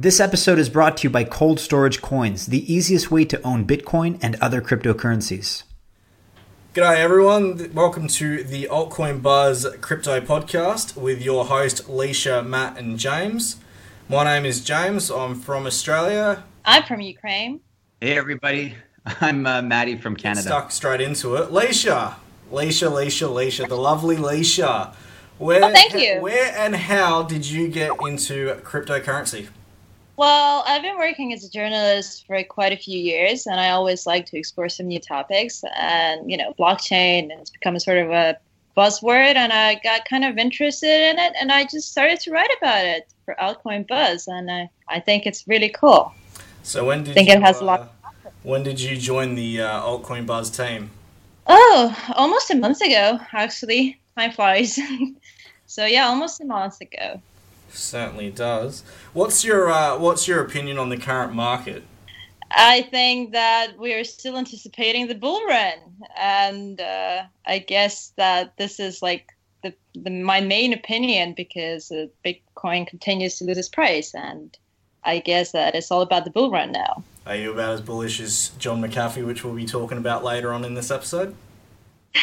This episode is brought to you by Cold Storage Coins, the easiest way to own Bitcoin and other cryptocurrencies. G'day everyone, welcome to the Altcoin Buzz Crypto Podcast with your host Leisha, Matt, and James. My name is James. I'm from Australia. I'm from Ukraine. Hey everybody, I'm uh, Maddie from Canada. Stuck straight into it. Leisha, Leisha, Leisha, Leisha, the lovely Leisha. Where, Oh, thank you. Where and how did you get into cryptocurrency? Well, I've been working as a journalist for quite a few years, and I always like to explore some new topics. And you know, blockchain has become a sort of a buzzword, and I got kind of interested in it, and I just started to write about it for Altcoin Buzz, and I, I think it's really cool. So when did Think you, it has a uh, lot- When did you join the uh, Altcoin Buzz team? Oh, almost a month ago, actually. Time flies. so yeah, almost a month ago. Certainly does. What's your uh, What's your opinion on the current market? I think that we are still anticipating the bull run, and uh, I guess that this is like the, the my main opinion because uh, Bitcoin continues to lose its price, and I guess that it's all about the bull run now. Are you about as bullish as John McAfee, which we'll be talking about later on in this episode?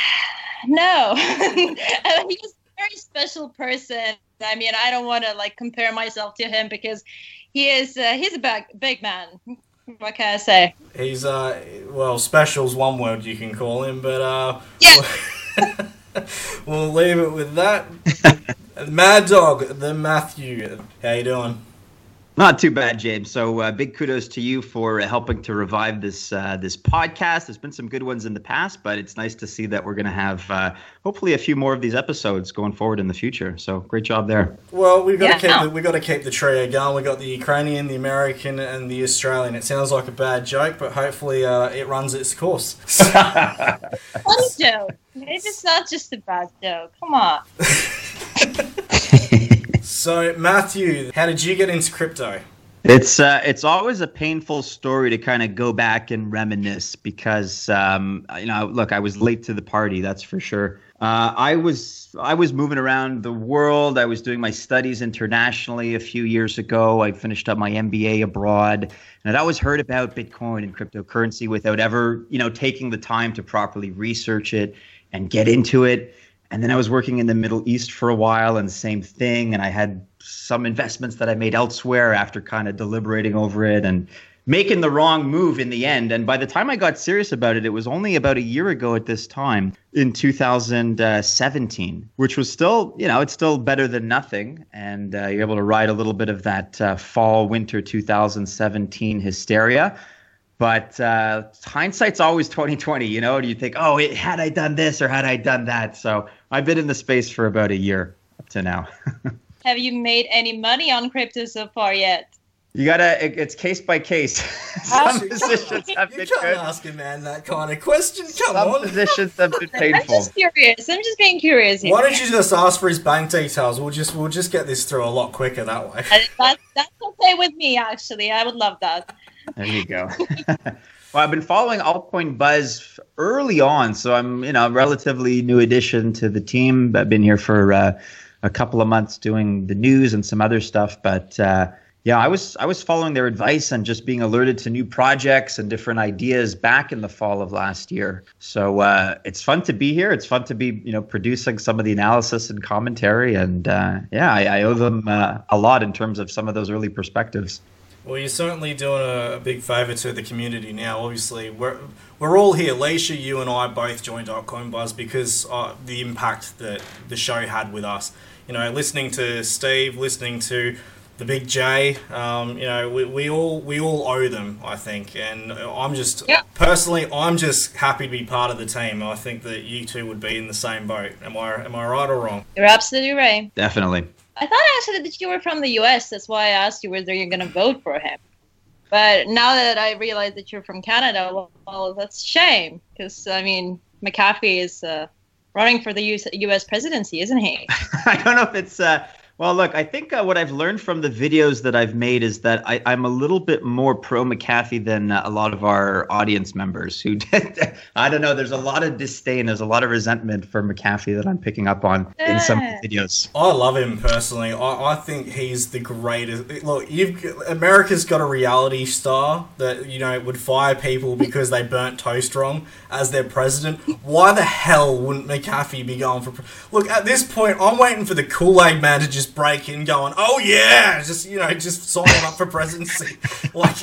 No, he's a very special person. I mean, I don't want to like compare myself to him because he is uh, he's a big big man. What can I say? He's uh, well, special's one word you can call him, but uh, Yeah. we'll leave it with that. Mad Dog, the Matthew, how you doing? Not too bad, James. So uh, big kudos to you for uh, helping to revive this uh, this podcast. There's been some good ones in the past, but it's nice to see that we're going to have uh, hopefully a few more of these episodes going forward in the future. So great job there. Well, we've got to Yeah. keep the, we got to keep the trio going. We got the Ukrainian, the American, and the Australian. It sounds like a bad joke, but hopefully uh, it runs its course. Funny joke. Maybe it's not just a bad joke. Come on. so, Matthew, how did you get into crypto? It's uh, it's always a painful story to kind of go back and reminisce because um, you know, look, I was late to the party, that's for sure. Uh, I was I was moving around the world. I was doing my studies internationally a few years ago. I finished up my MBA abroad, and I'd always heard about Bitcoin and cryptocurrency without ever you know taking the time to properly research it and get into it. And then I was working in the Middle East for a while, and same thing. And I had some investments that I made elsewhere after kind of deliberating over it and making the wrong move in the end. And by the time I got serious about it, it was only about a year ago at this time in 2017, which was still, you know, it's still better than nothing. And uh, you're able to ride a little bit of that uh, fall winter 2017 hysteria. But uh, hindsight's always 2020, you know. Do you think, oh, it, had I done this or had I done that? So I've been in the space for about a year up to now. Have you made any money on crypto so far yet? You gotta. It, it's case by case. Some positions have You been can't good. ask a man that kind of question. Come Some on. positions have been painful. I'm just curious. I'm just being curious here. Why don't you just ask for his bank details? We'll just we'll just get this through a lot quicker that way. Uh, That, that's okay with me, actually. I would love that. There you go. well, I've been following altcoin buzz early on, so I'm you know a relatively new addition to the team. I've been here for uh, a couple of months doing the news and some other stuff, but. Uh, yeah, I was I was following their advice and just being alerted to new projects and different ideas back in the fall of last year. So uh, it's fun to be here. It's fun to be you know producing some of the analysis and commentary, and uh, yeah, I, I owe them uh, a lot in terms of some of those early perspectives. Well, you're certainly doing a, a big favour to the community now. Obviously, we're we're all here. Leisha, you and I both joined Altcoin Buzz because uh, the impact that the show had with us. You know, listening to Steve, listening to the Big J. Um, you know, we, we all we all owe them. I think, and I'm just Yeah. personally, I'm just happy to be part of the team. I think that you two would be in the same boat. Am I am I right or wrong? You're absolutely right. Definitely. I thought actually that you were from the US. That's why I asked you whether you're going to vote for him. But now that I realize that you're from Canada, well, well that's a shame. Because, I mean, McAfee is uh, running for the US, presidency, isn't he? I don't know if it's uh, Well, look, I think uh, what I've learned from the videos that I've made is that I, am a little bit more pro McAfee than uh, a lot of our audience members who did. I don't know. There's a lot of disdain. There's a lot of resentment for McAfee that I'm picking up on in some videos. I love him personally. I, I think he's the greatest. Look, you've America's got a reality star that you know would fire people because they burnt toast wrong as their president. Why the hell wouldn't McAfee be going for? Look, at this point, I'm waiting for the Kool Aid man to just just break in going, oh yeah, just, you know, just sign up for presidency. like,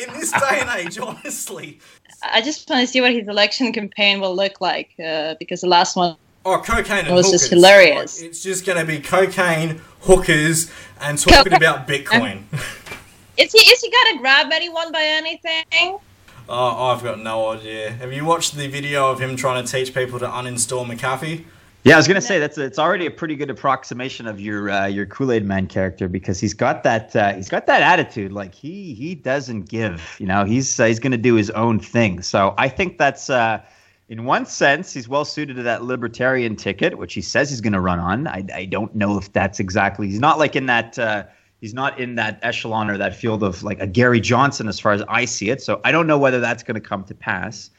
in this day and age, honestly. I just want to see what his election campaign will look like uh, because the last one Oh, cocaine and was hookers. just hilarious. Like, it's just going to be cocaine, hookers, and talking about Bitcoin. is he is he going to grab anyone by anything? Oh, I've got no idea. Have you watched the video of him trying to teach people to uninstall McAfee? Yeah, I was gonna say that's it's already a pretty good approximation of your uh, your Kool Aid Man character because he's got that uh, he's got that attitude. Like he he doesn't give you know? He's uh, he's gonna do his own thing. So I think that's uh, in one sense he's well suited to that libertarian ticket which he says he's gonna run on. I I don't know if that's exactly he's not like in that uh, he's not in that echelon or that field of like a Gary Johnson as far as I see it. So I don't know whether that's gonna come to pass.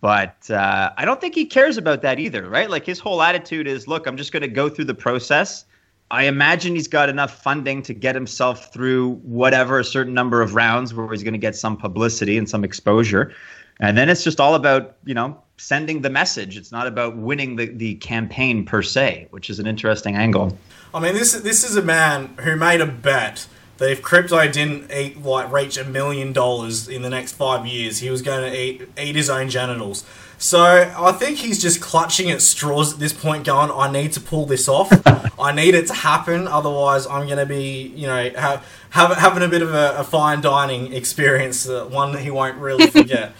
But uh, I don't think he cares about that either, right? Like his whole attitude is, look, I'm just going to go through the process. I imagine he's got enough funding to get himself through whatever a certain number of rounds where he's going to get some publicity and some exposure. And then it's just all about, you know, sending the message. It's not about winning the, the campaign per se, which is an interesting angle. I mean, this this is a man who made a bet that if crypto didn't eat like reach a million dollars in the next five years, he was going to eat eat his own genitals. So I think he's just clutching at straws at this point, going, "I need to pull this off. I need it to happen. Otherwise, I'm going to be, you know, have, have, having a bit of a, a fine dining experience, uh, one that he won't really forget."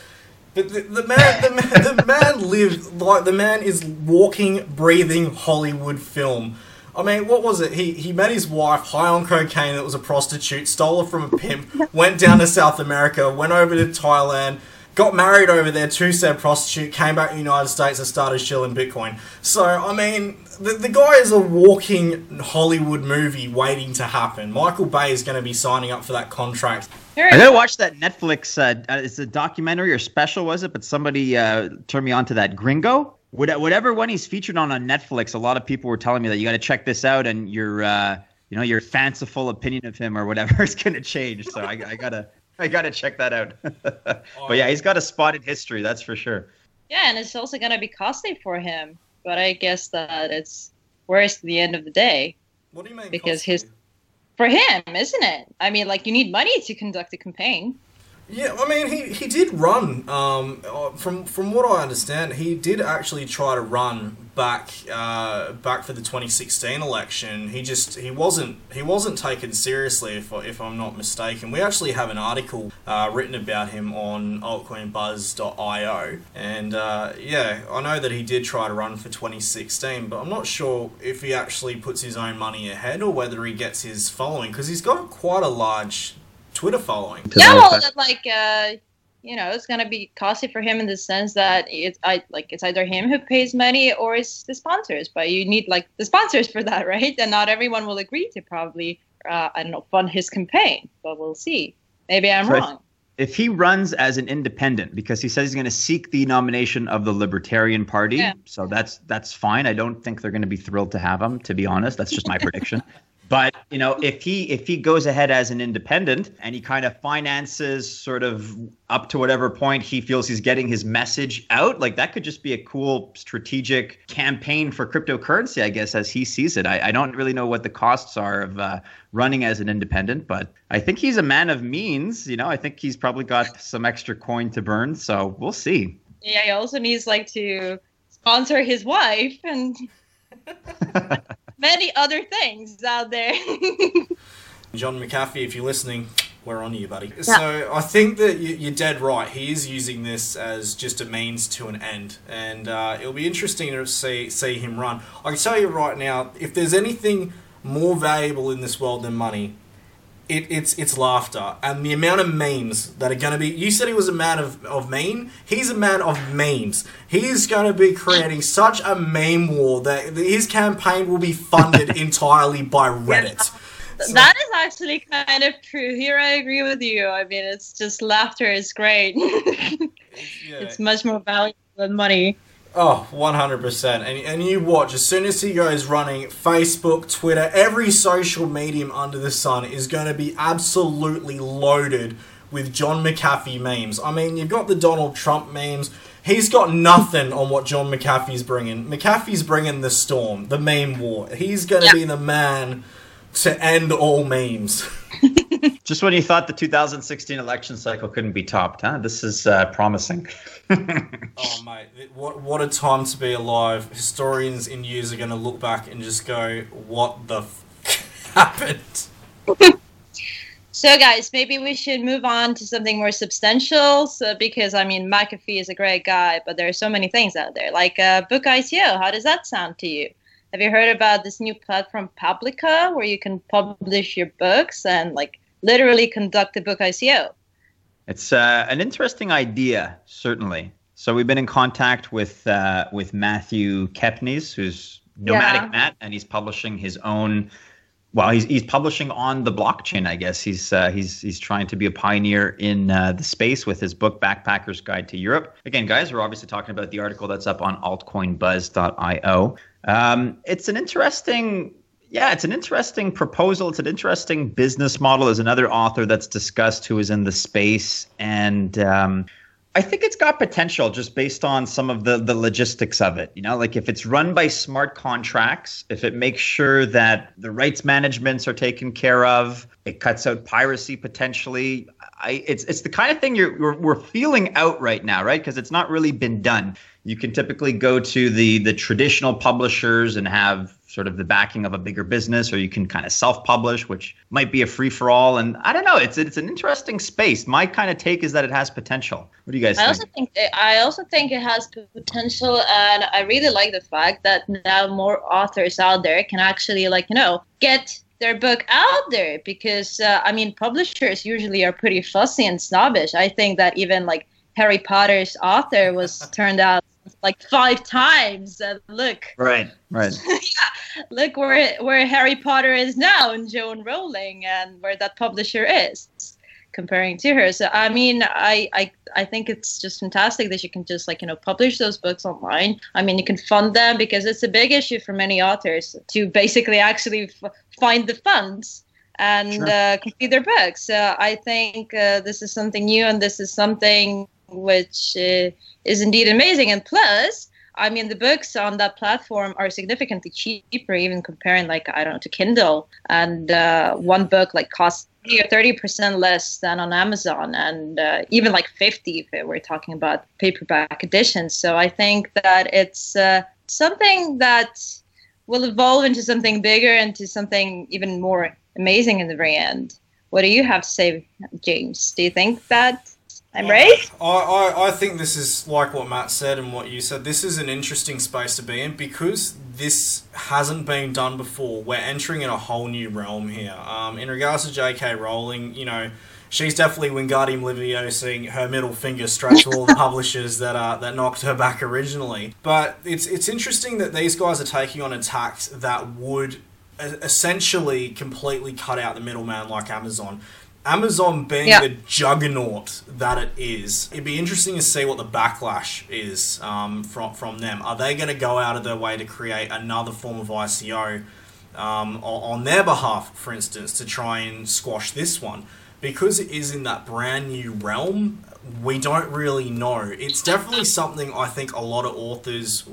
But the, the, man, the man, the man lived like the man is walking, breathing Hollywood film. I mean, what was it? He he met his wife high on cocaine that was a prostitute, stole her from a pimp, went down to South America, went over to Thailand, got married over there to said prostitute, came back to the United States and started shilling Bitcoin. So, I mean, the, the guy is a walking Hollywood movie waiting to happen. Michael Bay is going to be signing up for that contract. I gotta watch that Netflix. Uh, uh, it's a documentary or special, was it? But somebody uh, turned me on to that Gringo whatever one he's featured on on Netflix, a lot of people were telling me that you got to check this out, and your uh, you know your fanciful opinion of him or whatever is going to change. So I, I, gotta I gotta check that out. but yeah, he's got a spotted history, that's for sure. Yeah, and it's also going to be costly for him. But I guess that it's worse at the end of the day. What do you mean? Because costly? his for him, isn't it? I mean, like you need money to conduct a campaign. Yeah, I mean, he, he did run. Um, uh, from from what I understand, he did actually try to run back uh, back for the 2016 election. He just he wasn't he wasn't taken seriously, if if I'm not mistaken. We actually have an article uh, written about him on altcoinbuzz.io, and uh, yeah, I know that he did try to run for 2016, but I'm not sure if he actually puts his own money ahead or whether he gets his following because he's got quite a large Twitter following. Yeah, well, like uh, you know, it's gonna be costly for him in the sense that it's I like it's either him who pays money or it's the sponsors. But you need like the sponsors for that, right? And not everyone will agree to probably uh, I don't know fund his campaign, but we'll see. Maybe I'm so wrong. If, if he runs as an independent, because he says he's going to seek the nomination of the Libertarian Party, yeah. so that's that's fine. I don't think they're going to be thrilled to have him. To be honest, that's just my prediction. But you know, if he if he goes ahead as an independent and he kind of finances sort of up to whatever point he feels he's getting his message out, like that could just be a cool strategic campaign for cryptocurrency, I guess, as he sees it. I, I don't really know what the costs are of uh, running as an independent, but I think he's a man of means. You know, I think he's probably got some extra coin to burn, so we'll see. Yeah, he also needs like to sponsor his wife and. many other things out there. John McAfee, if you're listening, we're on you, buddy. Yeah. So I think that you're dead right. He is using this as just a means to an end, and uh, it'll be interesting to see see him run. I can tell you right now, if there's anything more valuable in this world than money, it, it's it's laughter and the amount of memes that are going to be. You said he was a man of of meme. He's a man of memes. He is going to be creating such a meme war that his campaign will be funded entirely by Reddit. So, that is actually kind of true. Here, I agree with you. I mean, it's just laughter is great. yeah. It's much more valuable than money. Oh, 100%. And, and you watch, as soon as he goes running, Facebook, Twitter, every social medium under the sun is going to be absolutely loaded with John McAfee memes. I mean, you've got the Donald Trump memes. He's got nothing on what John McAfee's bringing. McAfee's bringing the storm, the meme war. He's going to yeah. be the man to end all memes. Just when you thought the 2016 election cycle couldn't be topped, huh? This is uh, promising. oh, mate, what what a time to be alive! Historians in years are going to look back and just go, "What the f- happened?" So, guys, maybe we should move on to something more substantial. So, because I mean, McAfee is a great guy, but there are so many things out there, like uh, Book ICO. How does that sound to you? Have you heard about this new platform, Publica, where you can publish your books and like literally conduct a book ICO? It's uh, an interesting idea, certainly. So we've been in contact with uh, with Matthew Kepnes, who's Nomadic yeah. Matt, and he's publishing his own. Well, he's he's publishing on the blockchain. I guess he's uh, he's he's trying to be a pioneer in uh, the space with his book Backpacker's Guide to Europe. Again, guys, we're obviously talking about the article that's up on altcoinbuzz.io. Um, it's an interesting yeah, it's an interesting proposal. It's an interesting business model. There's another author that's discussed who is in the space, and um, I think it's got potential just based on some of the the logistics of it. You know, like if it's run by smart contracts, if it makes sure that the rights managements are taken care of, it cuts out piracy potentially. I, it's it's the kind of thing you're we're, we're feeling out right now, right? Because it's not really been done. You can typically go to the the traditional publishers and have sort of the backing of a bigger business, or you can kind of self-publish, which might be a free-for-all. And I don't know, it's it's an interesting space. My kind of take is that it has potential. What do you guys I think? also think I also think it has potential, and I really like the fact that now more authors out there can actually like you know get their book out there because uh, I mean publishers usually are pretty fussy and snobbish. I think that even like Harry Potter's author was turned out like five times and look. Right right. Yeah, look where where harry potter is now and joan rowling and where that publisher is comparing to her. So i mean I, I i think it's just fantastic that you can just like you know publish those books online. I mean you can fund them because it's a big issue for many authors to basically actually f- find the funds and sure. uh, complete their books. So i think uh, this is something new and this is something which uh, is indeed amazing. And plus, I mean, the books on that platform are significantly cheaper, even comparing, like, I don't know, to Kindle. And uh, one book, like, costs 30 percent less than on Amazon, and uh, even like 50 if we're talking about paperback editions. So I think that it's uh, something that will evolve into something bigger, into something even more amazing in the very end. What do you have to say, James? Do you think that I'm right. I, I, I think this is like what Matt said and what you said. This is an interesting space to be in because this hasn't been done before. We're entering in a whole new realm here. Um, in regards to J.K. Rowling, you know, she's definitely Wingardium Leviosa seeing her middle finger straight to all the publishers that uh, that knocked her back originally. But it's it's interesting that these guys are taking on attacks that would essentially completely cut out the middleman like Amazon. Amazon being yeah. the juggernaut that it is, it'd be interesting to see what the backlash is um, from from them. Are they going to go out of their way to create another form of ICO um, on their behalf, for instance, to try and squash this one? Because it is in that brand new realm, we don't really know. It's definitely something I think a lot of authors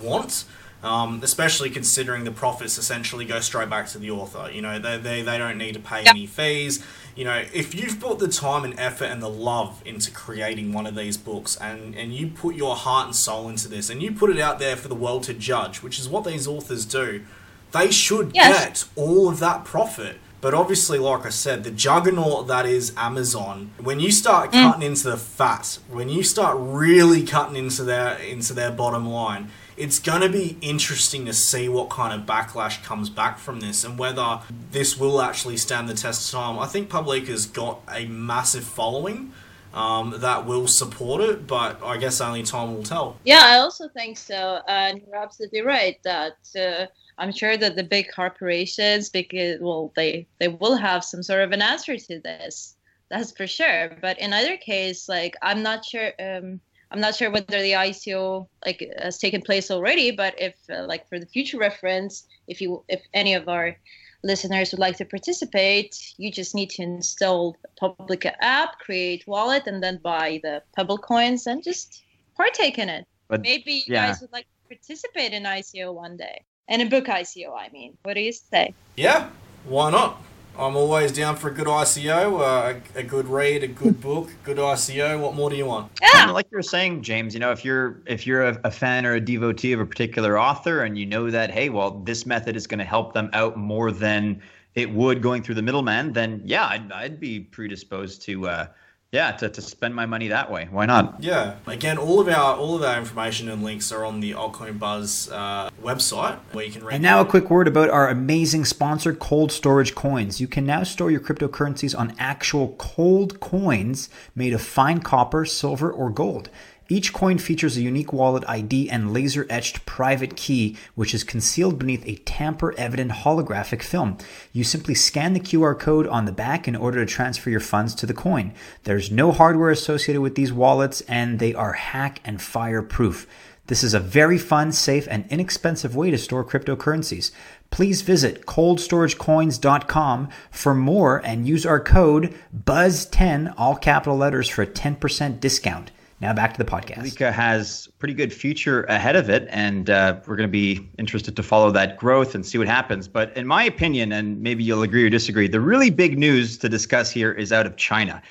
want. Um, especially considering the profits essentially go straight back to the author. You know, they, they, they don't need to pay any fees you know, if you've put the time and effort and the love into creating one of these books and, and you put your heart and soul into this and you put it out there for the world to judge, which is what these authors do, they should yes. get all of that profit. But obviously, like I said, the juggernaut that is Amazon, when you start mm. cutting into the fat, when you start really cutting into their into their bottom line, it's going to be interesting to see what kind of backlash comes back from this and whether this will actually stand the test of time. I think Publica's got a massive following. Um, that will support it, but I guess only time will tell. Yeah, I also think so. And you're absolutely right that uh, I'm sure that the big corporations, because well, they they will have some sort of an answer to this. That's for sure. But in either case, like I'm not sure. Um, I'm not sure whether the ICO like has taken place already, but if uh, like for the future reference, if you if any of our listeners would like to participate, you just need to install Publica app, create wallet, and then buy the Pebble coins and just partake in it. But Maybe you yeah. guys would like to participate in ICO one day. And a book ICO, I mean. What do you say? Yeah, why not? I'm always down for a good ICO, uh, a, a, good read, a good book, good ICO. What more do you want? Yeah. Like you were saying, James, you know, if you're if you're a, a, fan or a devotee of a particular author, and you know that, hey, well, this method is going to help them out more than it would going through the middleman, then yeah, I'd, I'd be predisposed to. Uh, yeah, to, to spend my money that way. Why not? Yeah. Again, all of our all of our information and links are on the Altcoin Buzz uh, website where you can read. And now a quick word about our amazing sponsor, Cold Storage Coins. You can now store your cryptocurrencies on actual cold coins made of fine copper, silver, or gold. Each coin features a unique wallet ID and laser etched private key, which is concealed beneath a tamper evident holographic film. You simply scan the QR code on the back in order to transfer your funds to the coin. There's no hardware associated with these wallets, and they are hack and fireproof. This is a very fun, safe, and inexpensive way to store cryptocurrencies. Please visit coldstoragecoins.com for more and use our code BUZZ10, all capital letters, for a 10% discount. Now back to the podcast. Lika has pretty good future ahead of it, and uh, we're going to be interested to follow that growth and see what happens. But in my opinion, and maybe you'll agree or disagree, the really big news to discuss here is out of China.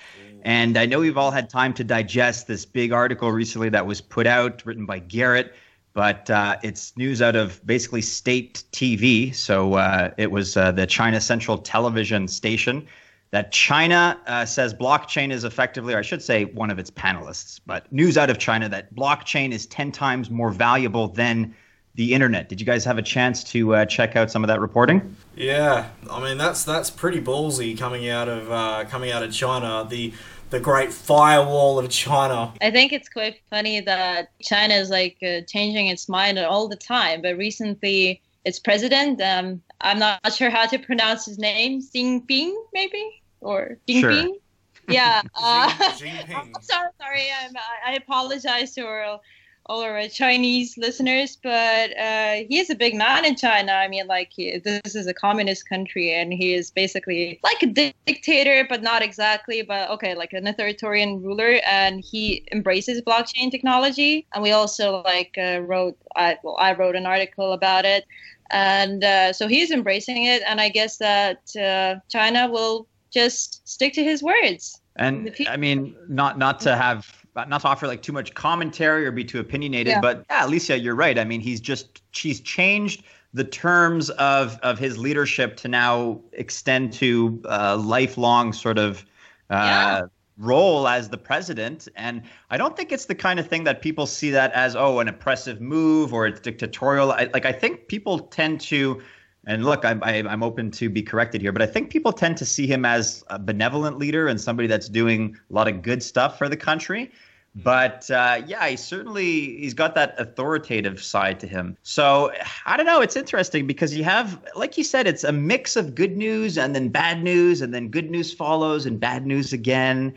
And I know we've all had time to digest this big article recently that was put out, written by Garrett, but uh, it's news out of basically state TV. So uh, it was uh, the China Central Television station that China uh, says blockchain is effectively, or I should say, one of its panelists, but news out of China that blockchain is 10 times more valuable than the internet. Did you guys have a chance to uh, check out some of that reporting? Yeah, I mean that's that's pretty ballsy coming out of uh, coming out of China. The the great firewall of China. I think it's quite funny that China is like uh, changing its mind all the time. But recently, its president, um, I'm not sure how to pronounce his name, Xi Jinping, maybe or Jinping. Sure. Yeah. Uh, I'm sorry, sorry. I'm, I apologize to our, all our Chinese listeners, but uh, he is a big man in China. I mean, like, he, this is a communist country, and he is basically like a dictator, but not exactly. But okay, like an authoritarian ruler, and he embraces blockchain technology. And we also like uh, wrote, I, well, I wrote an article about it and uh, so he's embracing it and i guess that uh, china will just stick to his words. And I mean, not not to have not to offer like too much commentary or be too opinionated, yeah. but yeah, Alicia, you're right. I mean, he's just Xi's changed the terms of of his leadership to now extend to uh, lifelong sort of uh, yeah. role as the president. And I don't think it's the kind of thing that people see that as oh an oppressive move or it's dictatorial. I, like I think people tend to and look, I'm I'm open to be corrected here, but I think people tend to see him as a benevolent leader and somebody that's doing a lot of good stuff for the country. But uh, yeah, he certainly he's got that authoritative side to him. So I don't know. It's interesting because you have, like you said, it's a mix of good news and then bad news, and then good news follows and bad news again.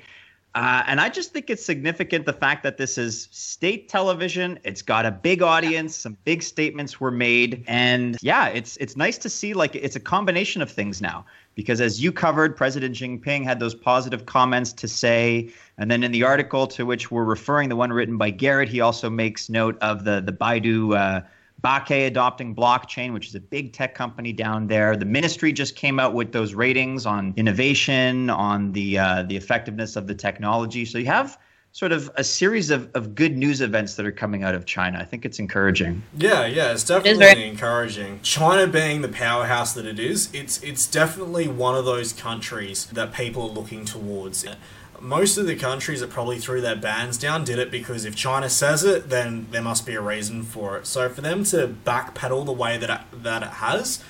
Uh, and I just think it's significant the fact that this is state television. It's got a big audience. Some big statements were made, and yeah, it's it's nice to see like it's a combination of things now. Because as you covered, President Jinping had those positive comments to say, and then in the article to which we're referring, the one written by Garrett, he also makes note of the the Baidu. Uh, Baike adopting blockchain, which is a big tech company down there. The ministry just came out with those ratings on innovation, on the uh, the effectiveness of the technology. So you have sort of a series of, of good news events that are coming out of China. I think it's encouraging. Yeah, yeah, it's definitely it encouraging. China being the powerhouse that it is, it's it's definitely one of those countries that people are looking towards most of the countries that probably threw their bans down did it because if China says it, then there must be a reason for it. So for them to backpedal the way that it, that it has,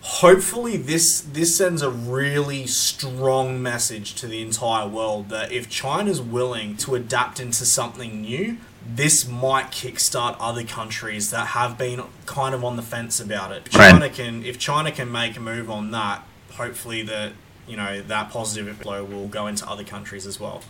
hopefully this this sends a really strong message to the entire world that if China's willing to adapt into something new, this might kickstart other countries that have been kind of on the fence about it. If China right. can if China can make a move on that, hopefully that you know that positive flow will go into other countries as well.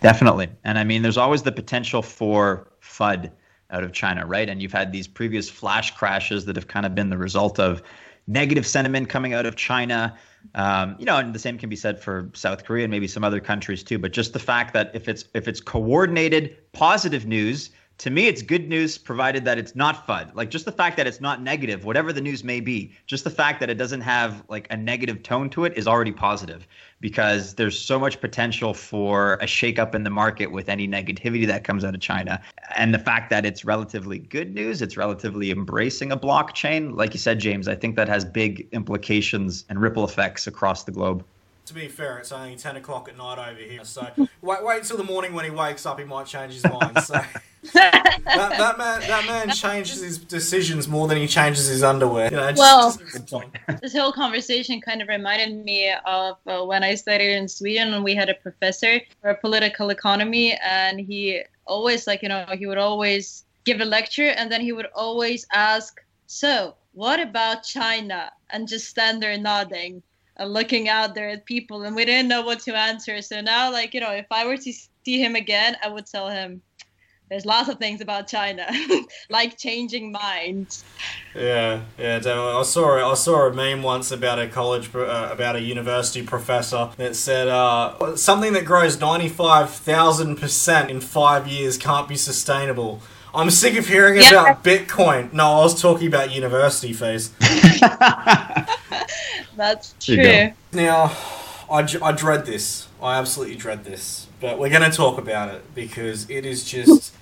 Definitely, and I mean, there's always the potential for FUD out of China, right? And you've had these previous flash crashes that have kind of been the result of negative sentiment coming out of China. Um, you know, and the same can be said for South Korea and maybe some other countries too. But just the fact that if it's if it's coordinated positive news, to me it's good news provided that it's not FUD. Like just the fact that it's not negative, whatever the news may be, just the fact that it doesn't have like a negative tone to it is already positive because there's so much potential for a shakeup in the market with any negativity that comes out of China. And the fact that it's relatively good news, it's relatively embracing a blockchain, like you said, James, I think that has big implications and ripple effects across the globe to be fair, it's only ten o'clock at night over here. So wait, wait till the morning when he wakes up, he might change his mind. So that, that, man, that man changes his decisions more than he changes his underwear. You know, just, well, just this whole conversation kind of reminded me of uh, when I studied in Sweden, and we had a professor for political economy, and he always, like you know, he would always give a lecture, and then he would always ask, "So, what about China?" and just stand there nodding and looking out there at people and we didn't know what to answer so now like you know if i were to see him again i would tell him there's lots of things about china like changing minds yeah yeah definitely i saw i saw a meme once about a college uh, about a university professor that said uh, something that grows 95000% in five years can't be sustainable I'm sick of hearing yeah. about Bitcoin. No, I was talking about university fees. That's true. Now, I, I dread this. I absolutely dread this. But we're going to talk about it because it is just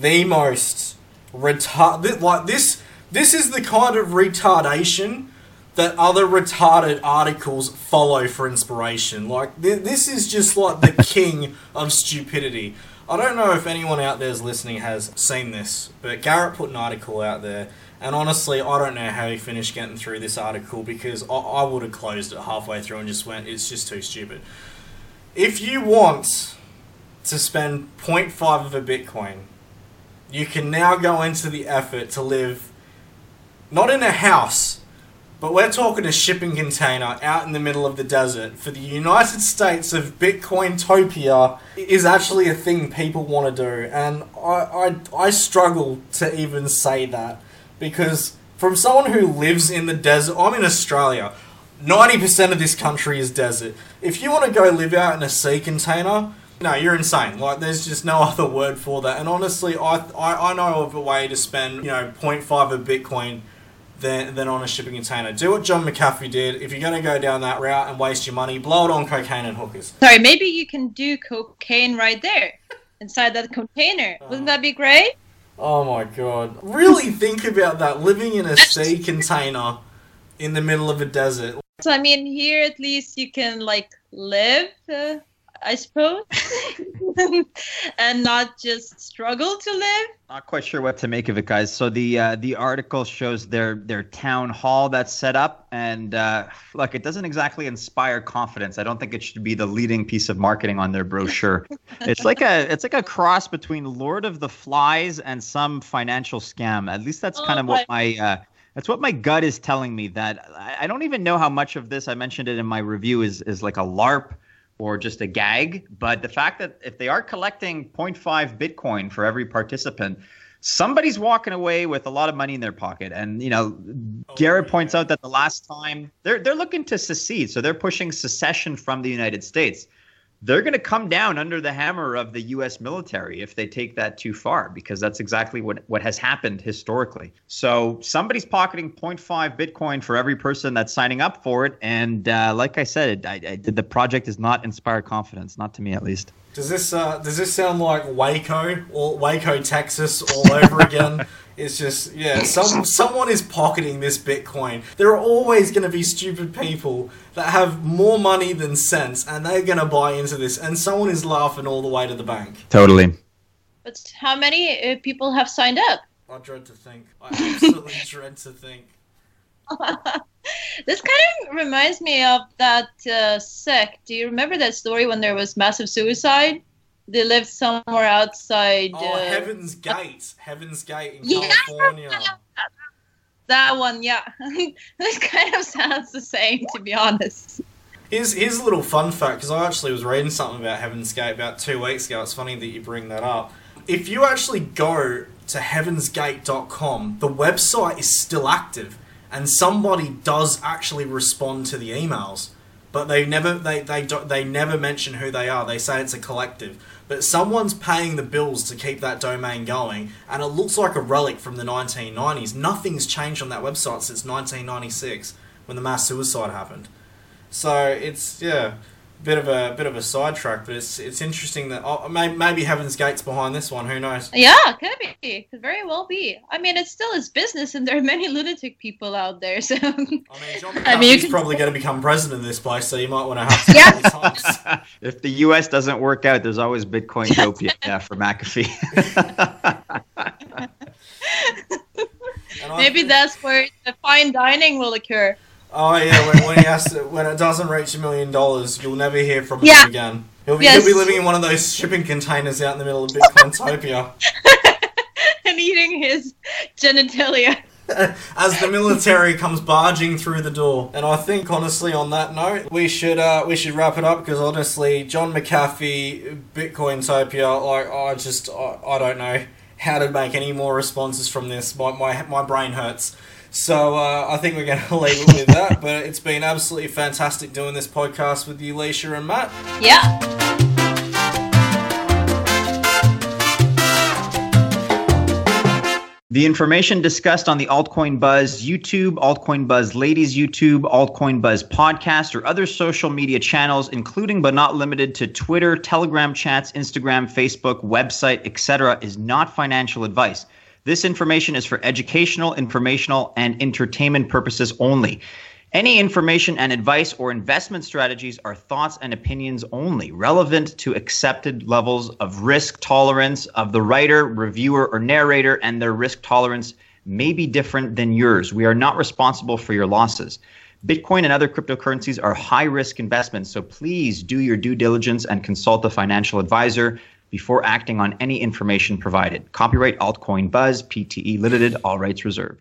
the most retard. Like this, this is the kind of retardation that other retarded articles follow for inspiration. Like th- this is just like the king of stupidity. I don't know if anyone out there is listening has seen this, but Garrett put an article out there and honestly, I don't know how he finished getting through this article because I, I would have closed it halfway through and just went, it's just too stupid. If you want to spend 0.5 of a Bitcoin, you can now go into the effort to live not in a house, but we're talking a shipping container out in the middle of the desert for the United States of Bitcointopia is actually a thing people want to do. And I, I, I struggle to even say that because from someone who lives in the desert, I'm in Australia. 90% of this country is desert. If you want to go live out in a sea container, no, you're insane. Like, there's just no other word for that. And honestly, I, I, I know of a way to spend, you know, 0.5 of Bitcoin than, than on a shipping container. Do what John McAfee did. If you're going to go down that route and waste your money, blow it on cocaine and hookers. Sorry, maybe you can do cocaine right there inside that container. Wouldn't that be great? Oh my god. Really think about that living in a sea container in the middle of a desert. So, I mean, here at least you can, like, live. Uh, I suppose, and not just struggle to live. Not quite sure what to make of it, guys. So the uh, the article shows their their town hall that's set up, and uh, look, it doesn't exactly inspire confidence. I don't think it should be the leading piece of marketing on their brochure. it's like a it's like a cross between Lord of the Flies and some financial scam. At least that's kind oh, of what my uh, that's what my gut is telling me. That I, I don't even know how much of this I mentioned it in my review is is like a LARP or just a gag. But the fact that if they are collecting 0.5 Bitcoin for every participant, somebody's walking away with a lot of money in their pocket. And you know, oh, Garrett points out that the last time they're they're looking to secede, so they're pushing secession from the United States they're going to come down under the hammer of the U.S. military if they take that too far, because that's exactly what, what has happened historically. So somebody's pocketing 0.5 Bitcoin for every person that's signing up for it. And uh, like I said, I, I, the project does not inspire confidence, not to me at least. Does this uh, does this sound like Waco or Waco, Texas, all over again? It's just yeah, some someone is pocketing this Bitcoin. There are always going to be stupid people that have more money than sense, and they're going to buy into this. And someone is laughing all the way to the bank. Totally. But how many uh, people have signed up? I dread to think. I absolutely dread to think. this kind of reminds me of that uh, sect. Do you remember that story when there was massive suicide? They live somewhere outside. Oh, uh, Heaven's Gate. Heaven's Gate in Yeah. California. That one, yeah. this kind of sounds the same, to be honest. Here's, here's a little fun fact because I actually was reading something about Heaven's Gate about two weeks ago. It's funny that you bring that up. If you actually go to heavensgate.com, the website is still active and somebody does actually respond to the emails. But they never they, they, do, they never mention who they are. They say it's a collective. But someone's paying the bills to keep that domain going, and it looks like a relic from the 1990s. Nothing's changed on that website since 1996 when the mass suicide happened. So it's yeah, bit of a bit of a sidetrack, but it's it's interesting that oh, maybe, maybe Heaven's Gate's behind this one. Who knows? Yeah, could be. Could very well be. I mean, it's still his business, and there are many lunatic people out there. So I mean, John I mean, you can- probably going to become president of this place, so you might want to have some Yeah. if the U.S. doesn't work out, there's always Bitcoin Bitcointopia yeah, for McAfee. Maybe that's where the fine dining will occur. Oh yeah, when, when he has to, when it doesn't reach a million dollars, you'll never hear from him again. He'll be, Yes. he'll be living in one of those shipping containers out in the middle of Bitcointopia. and eating his genitalia. as the military comes barging through the door. And I think, honestly, on that note, we should uh, we should wrap it up because honestly, John McAfee, Bitcointopia, like I just I, I don't know how to make any more responses from this. My my my brain hurts. So uh, I think we're going to leave it with that. But it's been absolutely fantastic doing this podcast with you, Leisha and Matt. Yeah. The information discussed on the Altcoin Buzz YouTube, Altcoin Buzz Ladies YouTube, Altcoin Buzz podcast, or other social media channels, including but not limited to Twitter, Telegram chats, Instagram, Facebook, website, etc., is not financial advice. This information is for educational, informational, and entertainment purposes only. Any information and advice or investment strategies are thoughts and opinions only, relevant to accepted levels of risk tolerance of the writer, reviewer, or narrator, and their risk tolerance may be different than yours. We are not responsible for your losses. Bitcoin and other cryptocurrencies are high risk investments, so please do your due diligence and consult a financial advisor before acting on any information provided. Copyright Altcoin Buzz, PTE Limited, all rights reserved.